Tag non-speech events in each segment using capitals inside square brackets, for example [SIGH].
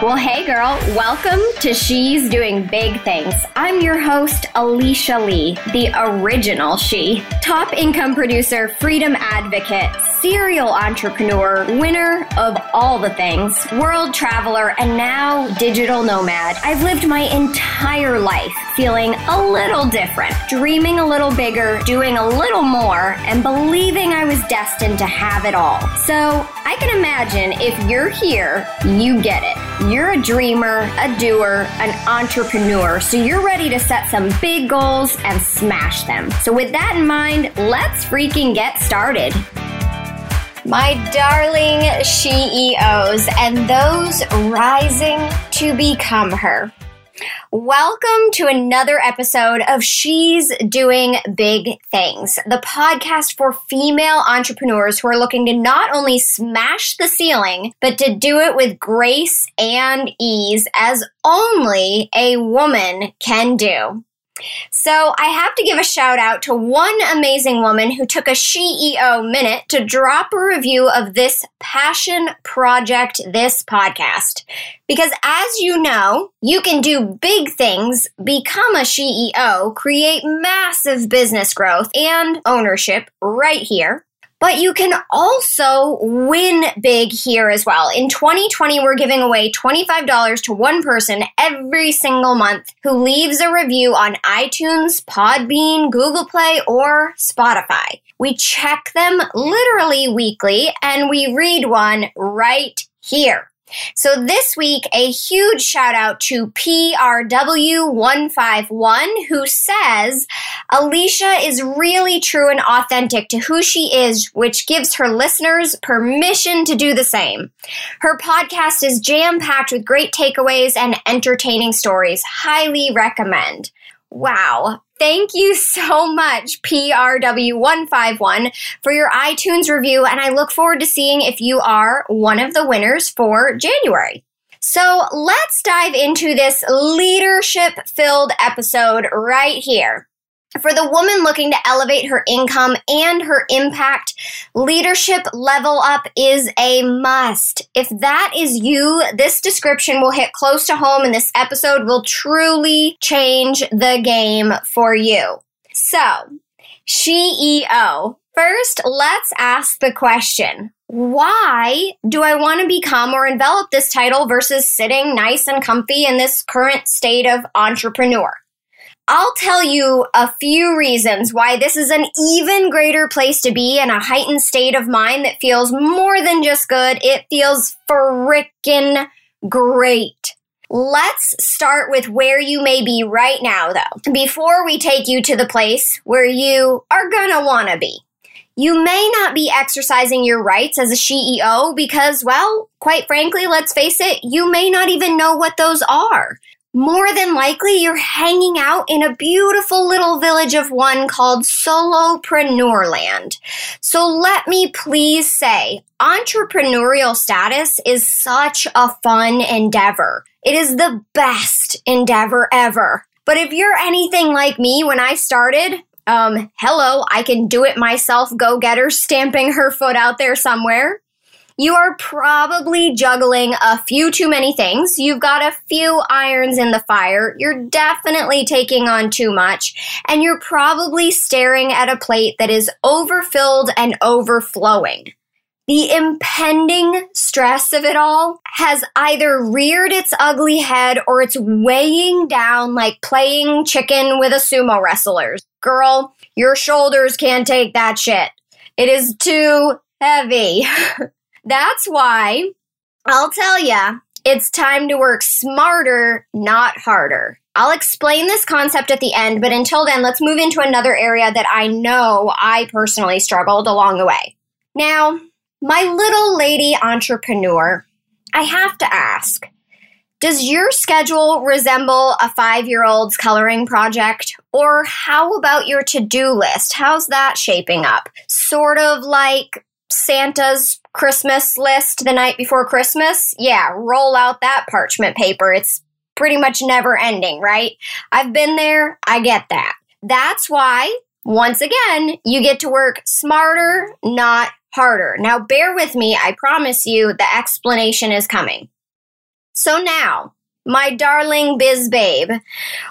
Well, hey girl, welcome to She's Doing Big Things. I'm your host, Alicia Leigh, the original she. Top income producer, freedom advocate, serial entrepreneur, winner of all the things, world traveler, and now digital nomad. I've lived my entire life feeling a little different, dreaming a little bigger, doing a little more, and believing I was destined to have it all. So I can imagine if you're here, you get it. You're a dreamer, a doer, an entrepreneur, so you're ready to set some big goals and smash them. So, with that in mind, let's freaking get started. My darling CEOs and those rising to become her. Welcome to another episode of She's Doing Big Things, the podcast for female entrepreneurs who are looking to not only smash the ceiling, but to do it with grace and ease as only a woman can do. So I have to give a shout out to one amazing woman who took a CEO minute to drop a review of this passion project, this podcast. Because as you know, you can do big things, become a CEO, create massive business growth and ownership right here but you can also win big here as well. In 2020, we're giving away $25 to one person every single month who leaves a review on iTunes, Podbean, Google Play, or Spotify. We check them literally weekly and we read one right here. So this week, a huge shout out to PRW151 who says Alicia is really true and authentic to who she is, which gives her listeners permission to do the same. Her podcast is jam packed with great takeaways and entertaining stories. Highly recommend. Wow. Thank you so much, PRW151, for your iTunes review, and I look forward to seeing if you are one of the winners for January. So let's dive into this leadership filled episode right here. For the woman looking to elevate her income and her impact, leadership level up is a must. If that is you, this description will hit close to home and this episode will truly change the game for you. So, CEO. First, let's ask the question why do I want to become or envelop this title versus sitting nice and comfy in this current state of entrepreneur? I'll tell you a few reasons why this is an even greater place to be in a heightened state of mind that feels more than just good. It feels frickin' great. Let's start with where you may be right now, though, before we take you to the place where you are gonna wanna be. You may not be exercising your rights as a CEO because, well, quite frankly, let's face it, you may not even know what those are more than likely you're hanging out in a beautiful little village of one called Solopreneur Land. So let me please say, entrepreneurial status is such a fun endeavor. It is the best endeavor ever. But if you're anything like me when I started, um, hello, I can do it myself, go getter stamping her foot out there somewhere you are probably juggling a few too many things. You've got a few irons in the fire. You're definitely taking on too much. And you're probably staring at a plate that is overfilled and overflowing. The impending stress of it all has either reared its ugly head or it's weighing down like playing chicken with a sumo wrestler. Girl, your shoulders can't take that shit. It is too heavy. [LAUGHS] That's why I'll tell ya, it's time to work smarter, not harder. I'll explain this concept at the end, but until then, let's move into another area that I know I personally struggled along the way. Now, my little lady entrepreneur, I have to ask Does your schedule resemble a five year old's coloring project? Or how about your to do list? How's that shaping up? Sort of like Santa's Christmas list the night before Christmas, yeah, roll out that parchment paper. It's pretty much never ending, right? I've been there, I get that. That's why, once again, you get to work smarter, not harder. Now, bear with me, I promise you the explanation is coming. So now, my darling biz babe,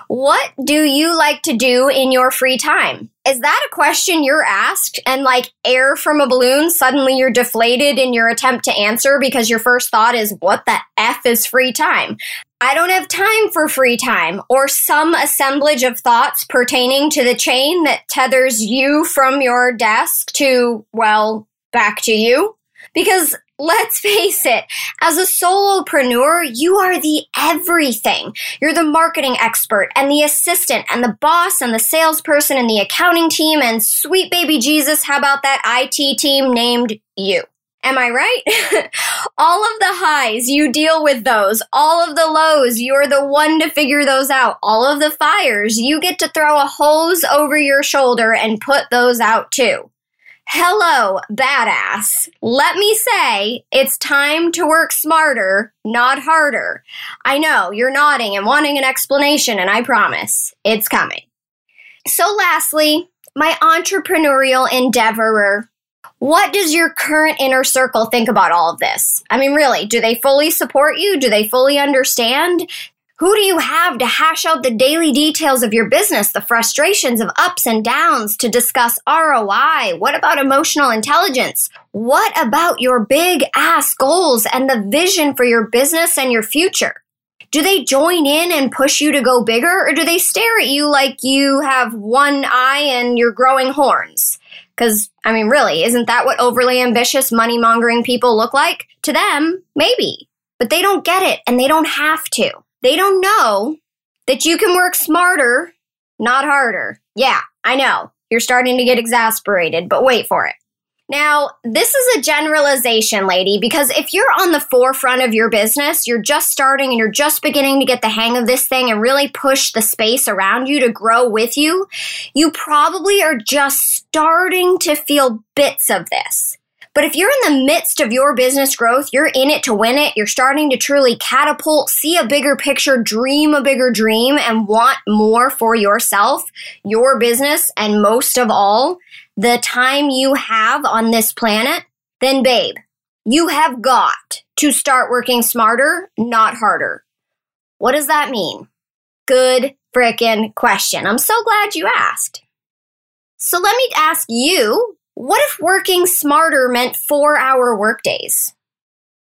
what do you like to do in your free time? Is that a question you're asked and like air from a balloon, suddenly you're deflated in your attempt to answer because your first thought is, what the F is free time? I don't have time for free time, or some assemblage of thoughts pertaining to the chain that tethers you from your desk to, well, back to you. Because let's [LAUGHS] face it, as a solopreneur, you are the everything. You're the marketing expert and the assistant and the boss and the salesperson and the accounting team and sweet baby Jesus, how about that IT team named you? Am I right? [LAUGHS] all of the highs, you deal with those. All of the lows, you're the one to figure those out. All of the fires, you get to throw a hose over your shoulder and put those out too. Hello, badass. Let me say, it's time to work smarter, not harder. I know you're nodding and wanting an explanation, and I promise it's coming. So, lastly, my entrepreneurial endeavorer what does your current inner circle think about all of this? I mean, really, do they fully support you? Do they fully understand? Who do you have to hash out the daily details of your business, the frustrations of ups and downs to discuss ROI? What about emotional intelligence? What about your big ass goals and the vision for your business and your future? Do they join in and push you to go bigger, or do they stare at you like you have one eye and you're growing horns? Because, I mean, really, isn't that what overly ambitious, money mongering people look like? To them, maybe. But they don't get it and they don't have to. They don't know that you can work smarter, not harder. Yeah, I know. You're starting to get exasperated, but wait for it. Now, this is a generalization, lady, because if you're on the forefront of your business, you're just starting and you're just beginning to get the hang of this thing and really push the space around you to grow with you, you probably are just starting to feel bits of this. But if you're in the midst of your business growth, you're in it to win it, you're starting to truly catapult, see a bigger picture, dream a bigger dream, and want more for yourself, your business, and most of all, the time you have on this planet, then babe, you have got to start working smarter, not harder. What does that mean? Good frickin' question. I'm so glad you asked. So let me ask you, what if working smarter meant four hour workdays?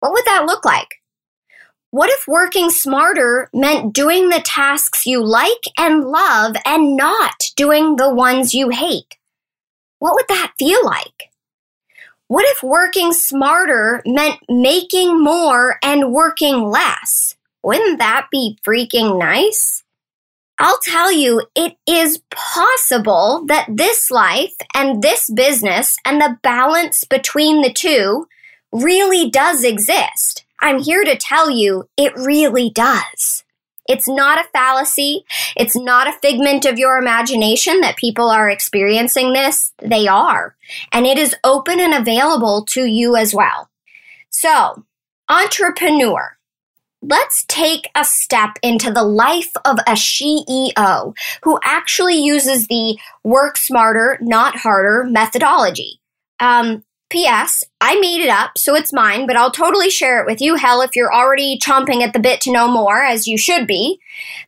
What would that look like? What if working smarter meant doing the tasks you like and love and not doing the ones you hate? what would that feel like? What if working smarter meant making more and working less? Wouldn't that be freaking nice? I'll tell you, it is possible that this life and this business and the balance between the two really does exist. I'm here to tell you it really does. It's not a fallacy. It's not a figment of your imagination that people are experiencing this. They are. And it is open and available to you as well. So, entrepreneur, let's take a step into the life of a CEO who actually uses the work smarter, not harder methodology. Um, P.S. I made it up, so it's mine, but I'll totally share it with you. Hell, if you're already chomping at the bit to know more, as you should be,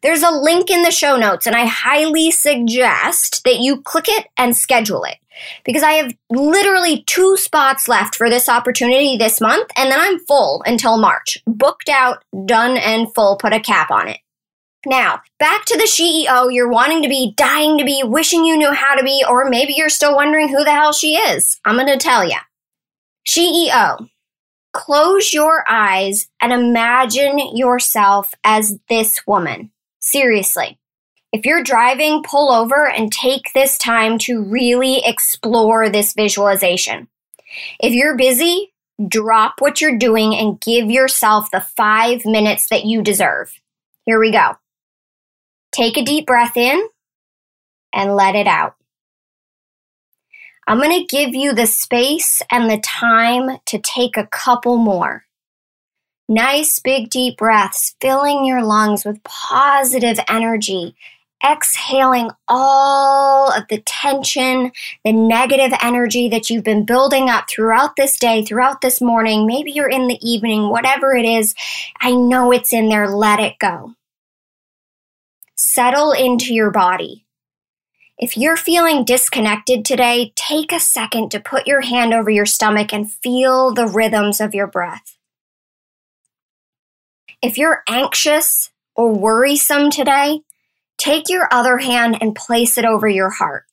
there's a link in the show notes, and I highly suggest that you click it and schedule it. Because I have literally two spots left for this opportunity this month, and then I'm full until March. Booked out, done, and full. Put a cap on it. Now, back to the CEO you're wanting to be, dying to be, wishing you knew how to be, or maybe you're still wondering who the hell she is. I'm going to tell you. CEO, close your eyes and imagine yourself as this woman. Seriously. If you're driving, pull over and take this time to really explore this visualization. If you're busy, drop what you're doing and give yourself the five minutes that you deserve. Here we go. Take a deep breath in and let it out. I'm going to give you the space and the time to take a couple more. Nice, big, deep breaths, filling your lungs with positive energy exhaling all of the tension, the negative energy that you've been building up throughout this day, throughout this morning. Maybe you're in the evening, whatever it is. I know it's in there. Let it go. Settle into your body. If you're feeling disconnected today, take a second to put your hand over your stomach and feel the rhythms of your breath. If you're anxious or worrisome today, take your other hand and place it over your heart.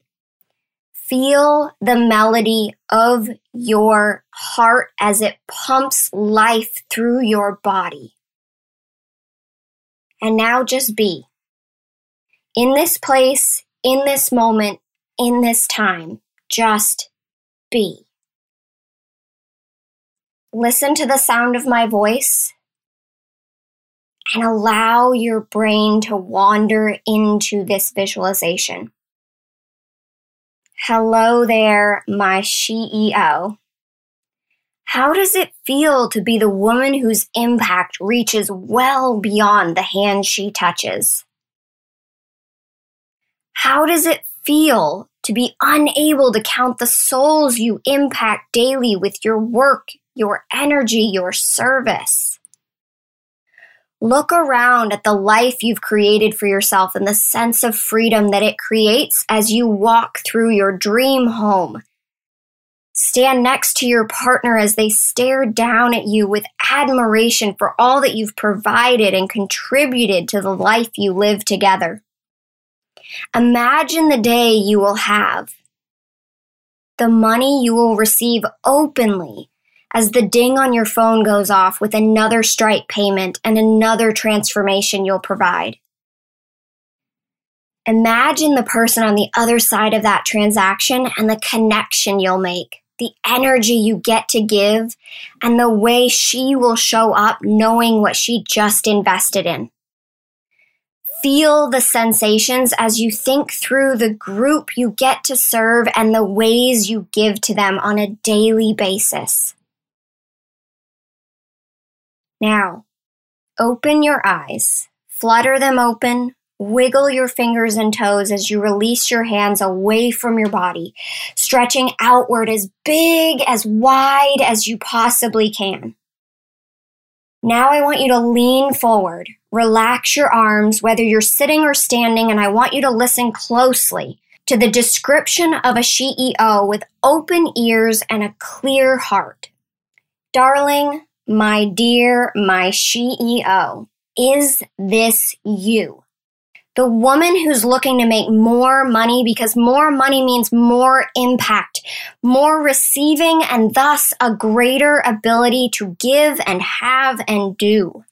Feel the melody of your heart as it pumps life through your body. And now just be. In this place, in this moment, in this time, just be. Listen to the sound of my voice and allow your brain to wander into this visualization. Hello there, my CEO. How does it feel to be the woman whose impact reaches well beyond the hand she touches? How does it feel to be unable to count the souls you impact daily with your work, your energy, your service? Look around at the life you've created for yourself and the sense of freedom that it creates as you walk through your dream home. Stand next to your partner as they stare down at you with admiration for all that you've provided and contributed to the life you live together. Imagine the day you will have, the money you will receive openly as the ding on your phone goes off with another Stripe payment and another transformation you'll provide. Imagine the person on the other side of that transaction and the connection you'll make, the energy you get to give, and the way she will show up knowing what she just invested in. Feel the sensations as you think through the group you get to serve and the ways you give to them on a daily basis. Now, open your eyes, flutter them open, wiggle your fingers and toes as you release your hands away from your body, stretching outward as big, as wide as you possibly can. Now I want you to lean forward, relax your arms, whether you're sitting or standing, and I want you to listen closely to the description of a CEO with open ears and a clear heart. Darling, my dear, my CEO, is this you? The woman who's looking to make more money because more money means more impact, more receiving, and thus a greater ability to give and have and do.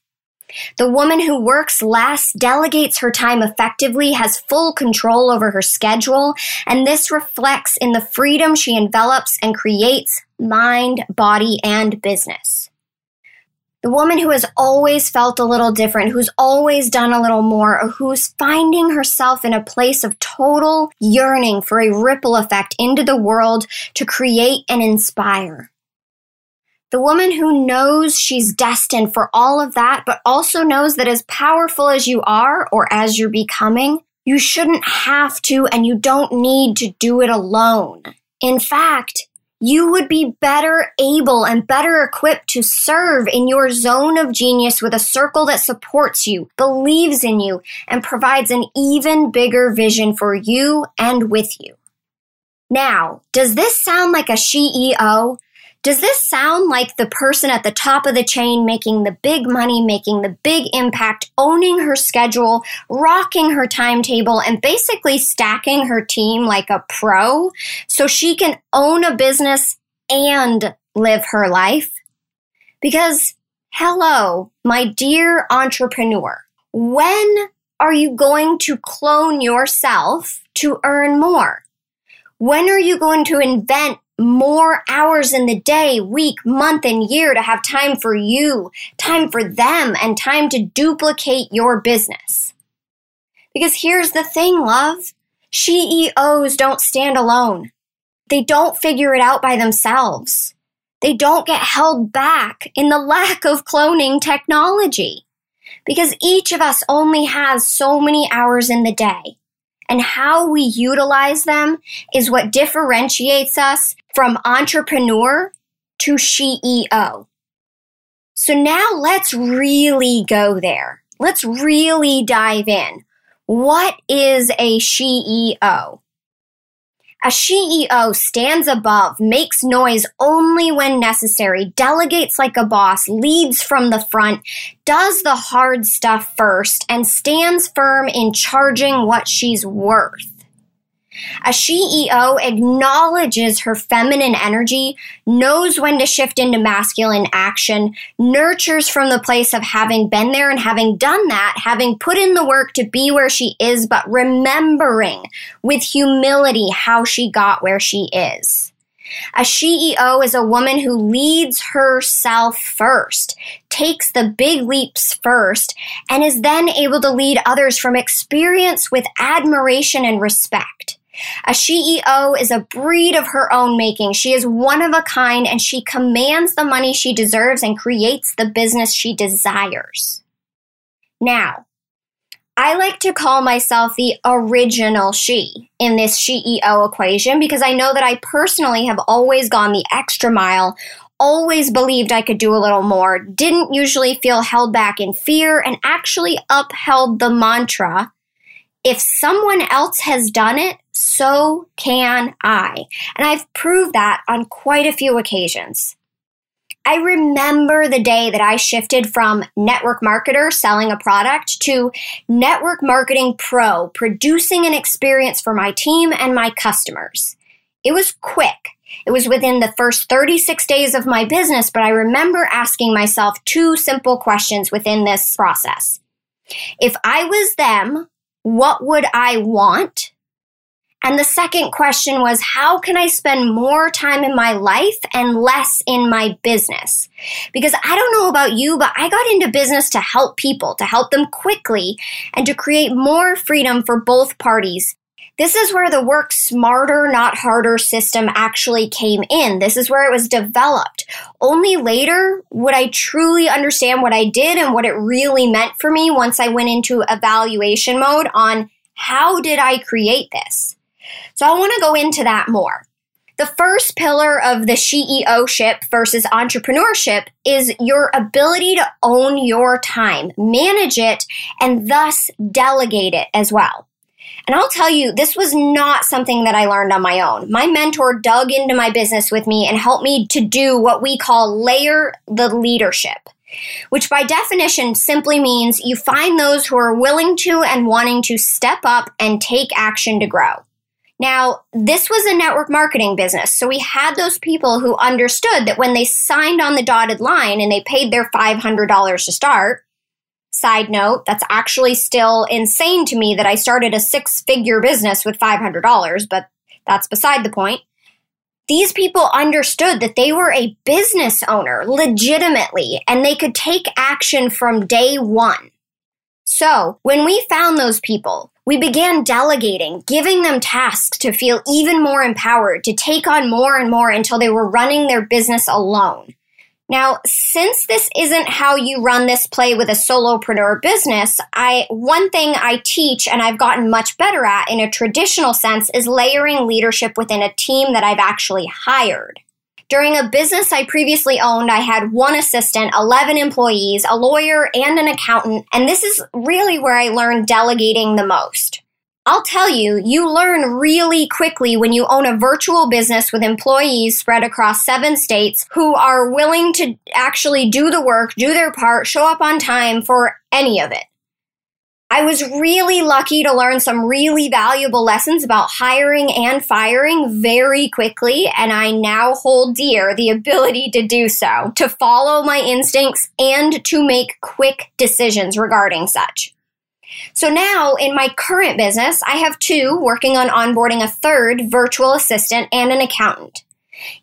The woman who works less, delegates her time effectively, has full control over her schedule, and this reflects in the freedom she envelops and creates mind, body, and business. The woman who has always felt a little different, who's always done a little more, or who's finding herself in a place of total yearning for a ripple effect into the world to create and inspire. The woman who knows she's destined for all of that, but also knows that as powerful as you are or as you're becoming, you shouldn't have to and you don't need to do it alone. In fact, you would be better able and better equipped to serve in your zone of genius with a circle that supports you, believes in you, and provides an even bigger vision for you and with you. Now, does this sound like a CEO? Does this sound like the person at the top of the chain making the big money, making the big impact, owning her schedule, rocking her timetable, and basically stacking her team like a pro so she can own a business and live her life? Because, hello, my dear entrepreneur, when are you going to clone yourself to earn more? When are you going to invent more hours in the day, week, month, and year to have time for you, time for them, and time to duplicate your business. Because here's the thing, love CEOs don't stand alone. They don't figure it out by themselves. They don't get held back in the lack of cloning technology. Because each of us only has so many hours in the day. And how we utilize them is what differentiates us from entrepreneur to CEO. So now let's really go there. Let's really dive in. What is a CEO? A CEO stands above, makes noise only when necessary, delegates like a boss, leads from the front, does the hard stuff first, and stands firm in charging what she's worth. A CEO acknowledges her feminine energy, knows when to shift into masculine action, nurtures from the place of having been there and having done that, having put in the work to be where she is, but remembering with humility how she got where she is. A CEO is a woman who leads herself first, takes the big leaps first, and is then able to lead others from experience with admiration and respect. A CEO is a breed of her own making. She is one of a kind and she commands the money she deserves and creates the business she desires. Now, I like to call myself the original she in this CEO equation because I know that I personally have always gone the extra mile, always believed I could do a little more, didn't usually feel held back in fear, and actually upheld the mantra if someone else has done it, so can I. And I've proved that on quite a few occasions. I remember the day that I shifted from network marketer selling a product to network marketing pro, producing an experience for my team and my customers. It was quick. It was within the first 36 days of my business, but I remember asking myself two simple questions within this process. If I was them, what would I want? And the second question was, how can I spend more time in my life and less in my business? Because I don't know about you, but I got into business to help people, to help them quickly, and to create more freedom for both parties. This is where the work smarter, not harder system actually came in. This is where it was developed. Only later would I truly understand what I did and what it really meant for me once I went into evaluation mode on how did I create this? So I want to go into that more. The first pillar of the CEO ship versus entrepreneurship is your ability to own your time, manage it, and thus delegate it as well. And I'll tell you, this was not something that I learned on my own. My mentor dug into my business with me and helped me to do what we call layer the leadership, which by definition simply means you find those who are willing to and wanting to step up and take action to grow. Now, this was a network marketing business, so we had those people who understood that when they signed on the dotted line and they paid their $500 to start, Side note, that's actually still insane to me that I started a six figure business with $500, but that's beside the point. These people understood that they were a business owner legitimately and they could take action from day one. So, when we found those people, we began delegating, giving them tasks to feel even more empowered, to take on more and more until they were running their business alone. Now, since this isn't how you run this play with a solopreneur business, I one thing I teach and I've gotten much better at in a traditional sense is layering leadership within a team that I've actually hired. During a business I previously owned, I had one assistant, 11 employees, a lawyer, and an accountant, and this is really where I learned delegating the most. I'll tell you, you learn really quickly when you own a virtual business with employees spread across seven states who are willing to actually do the work, do their part, show up on time for any of it. I was really lucky to learn some really valuable lessons about hiring and firing very quickly, and I now hold dear the ability to do so, to follow my instincts, and to make quick decisions regarding such. So now in my current business, I have two working on onboarding a third virtual assistant and an accountant.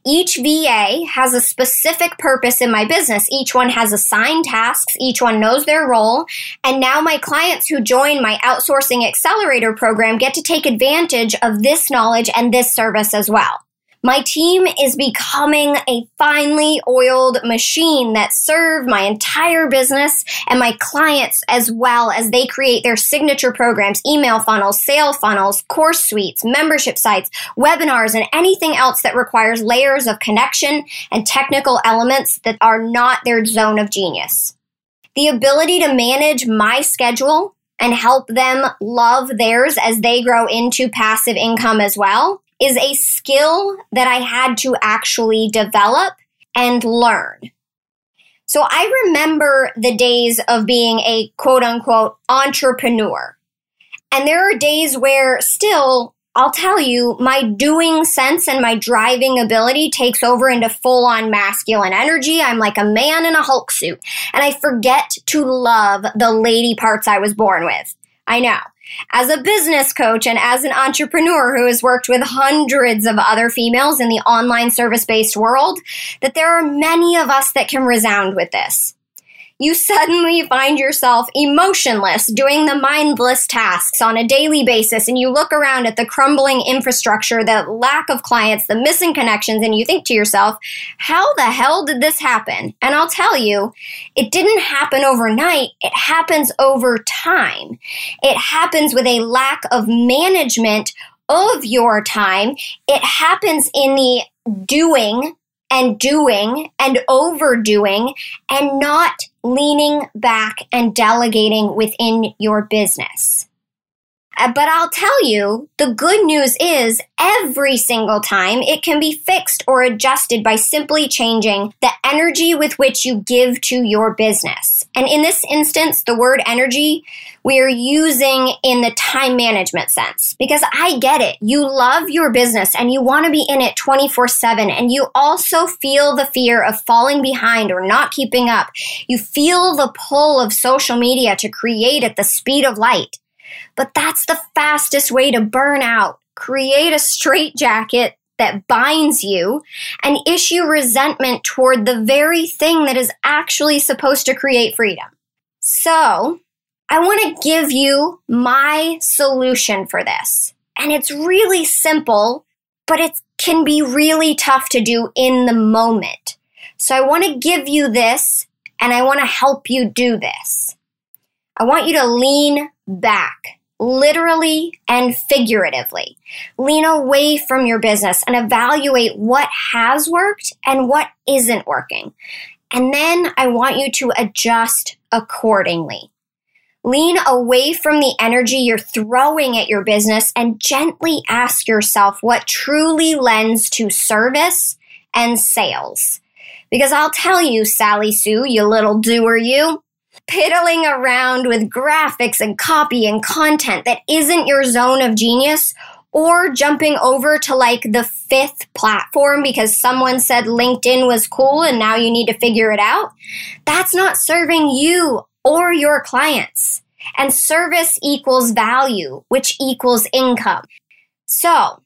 Each VA has a specific purpose in my business. Each one has assigned tasks. Each one knows their role. And now my clients who join my outsourcing accelerator program get to take advantage of this knowledge and this service as well. My team is becoming a finely oiled machine that serve my entire business and my clients as well as they create their signature programs, email funnels, sale funnels, course suites, membership sites, webinars, and anything else that requires layers of connection and technical elements that are not their zone of genius. The ability to manage my schedule and help them love theirs as they grow into passive income as well is a skill that I had to actually develop and learn. So I remember the days of being a quote unquote entrepreneur. And there are days where still, I'll tell you, my doing sense and my driving ability takes over into full on masculine energy. I'm like a man in a Hulk suit. And I forget to love the lady parts I was born with. I know as a business coach and as an entrepreneur who has worked with hundreds of other females in the online service based world, that there are many of us that can resound with this you suddenly find yourself emotionless doing the mindless tasks on a daily basis and you look around at the crumbling infrastructure, the lack of clients, the missing connections, and you think to yourself, how the hell did this happen? And I'll tell you, it didn't happen overnight. It happens over time. It happens with a lack of management of your time. It happens in the doing and doing and overdoing and not leaning back and delegating within your business. But I'll tell you, the good news is every single time it can be fixed or adjusted by simply changing the energy with which you give to your business. And in this instance, the word energy we are using in the time management sense because I get it. You love your business and you want to be in it 24 7 and you also feel the fear of falling behind or not keeping up. You feel the pull of social media to create at the speed of light. But that's the fastest way to burn out. Create a straitjacket that binds you and issue resentment toward the very thing that is actually supposed to create freedom. So, I want to give you my solution for this. And it's really simple, but it can be really tough to do in the moment. So I want to give you this and I want to help you do this. I want you to lean back literally and figuratively. Lean away from your business and evaluate what has worked and what isn't working. And then I want you to adjust accordingly. Lean away from the energy you're throwing at your business and gently ask yourself what truly lends to service and sales. Because I'll tell you, Sally Sue, you little doer, you, piddling around with graphics and copy and content that isn't your zone of genius or jumping over to like the fifth platform because someone said LinkedIn was cool and now you need to figure it out, that's not serving you or your clients. And service equals value, which equals income. So,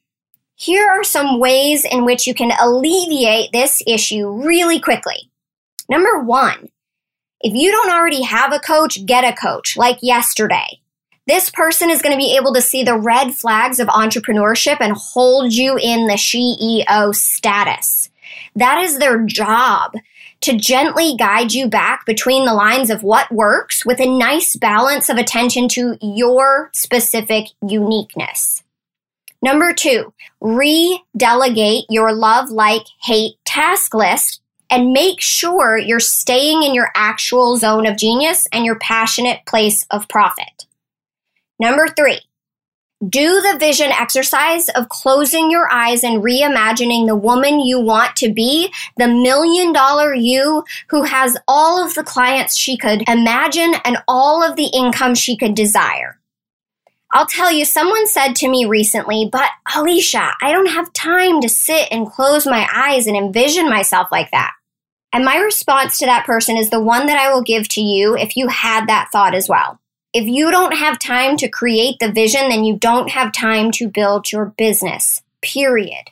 here are some ways in which you can alleviate this issue really quickly. Number one, if you don't already have a coach, get a coach, like yesterday. This person is going to be able to see the red flags of entrepreneurship and hold you in the CEO status. That is their job to gently guide you back between the lines of what works with a nice balance of attention to your specific uniqueness. Number two, re delegate your love, like, hate task list and make sure you're staying in your actual zone of genius and your passionate place of profit. Number three, do the vision exercise of closing your eyes and reimagining the woman you want to be, the million dollar you who has all of the clients she could imagine and all of the income she could desire. I'll tell you, someone said to me recently, but Alicia, I don't have time to sit and close my eyes and envision myself like that. And my response to that person is the one that I will give to you if you had that thought as well. If you don't have time to create the vision, then you don't have time to build your business, period.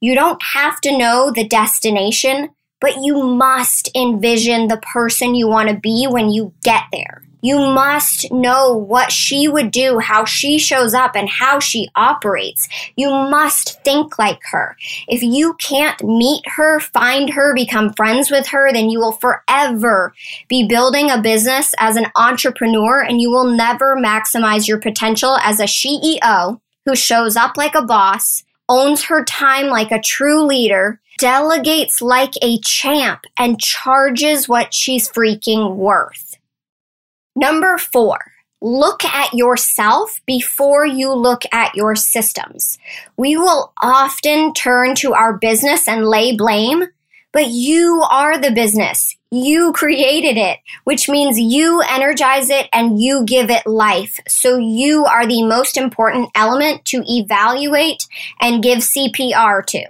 You don't have to know the destination, but you must envision the person you want to be when you get there. You must know what she would do, how she shows up, and how she operates. You must think like her. If you can't meet her, find her, become friends with her, then you will forever be building a business as an entrepreneur and you will never maximize your potential as a CEO who shows up like a boss, owns her time like a true leader, delegates like a champ, and charges what she's freaking worth. Number four, look at yourself before you look at your systems. We will often turn to our business and lay blame, but you are the business. You created it, which means you energize it and you give it life. So you are the most important element to evaluate and give CPR to.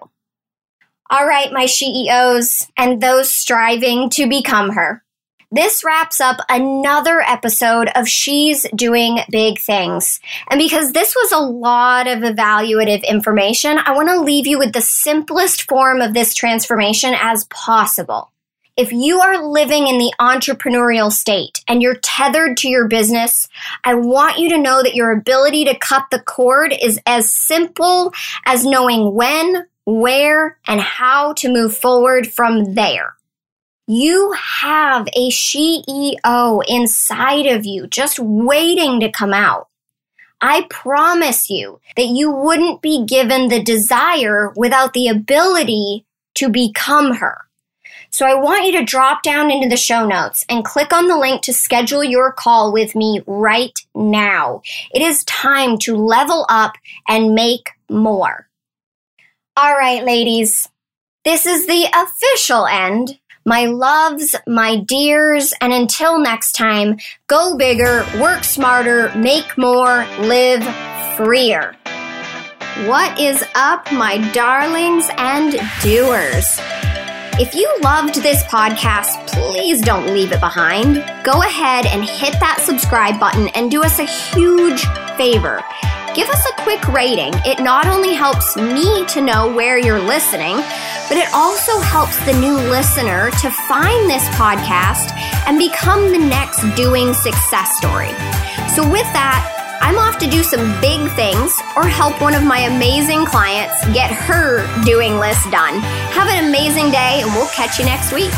All right, my CEOs and those striving to become her. This wraps up another episode of She's Doing Big Things. And because this was a lot of evaluative information, I want to leave you with the simplest form of this transformation as possible. If you are living in the entrepreneurial state and you're tethered to your business, I want you to know that your ability to cut the cord is as simple as knowing when, where, and how to move forward from there. You have a CEO inside of you just waiting to come out. I promise you that you wouldn't be given the desire without the ability to become her. So I want you to drop down into the show notes and click on the link to schedule your call with me right now. It is time to level up and make more. All right, ladies, this is the official end my loves, my dears, and until next time, go bigger, work smarter, make more, live freer. What is up, my darlings and doers? If you loved this podcast, please don't leave it behind. Go ahead and hit that subscribe button and do us a huge favor give us a quick rating. It not only helps me to know where you're listening, but it also helps the new listener to find this podcast and become the next doing success story. So, with that, I'm off to do some big things or help one of my amazing clients get her doing list done. Have an amazing day, and we'll catch you next week.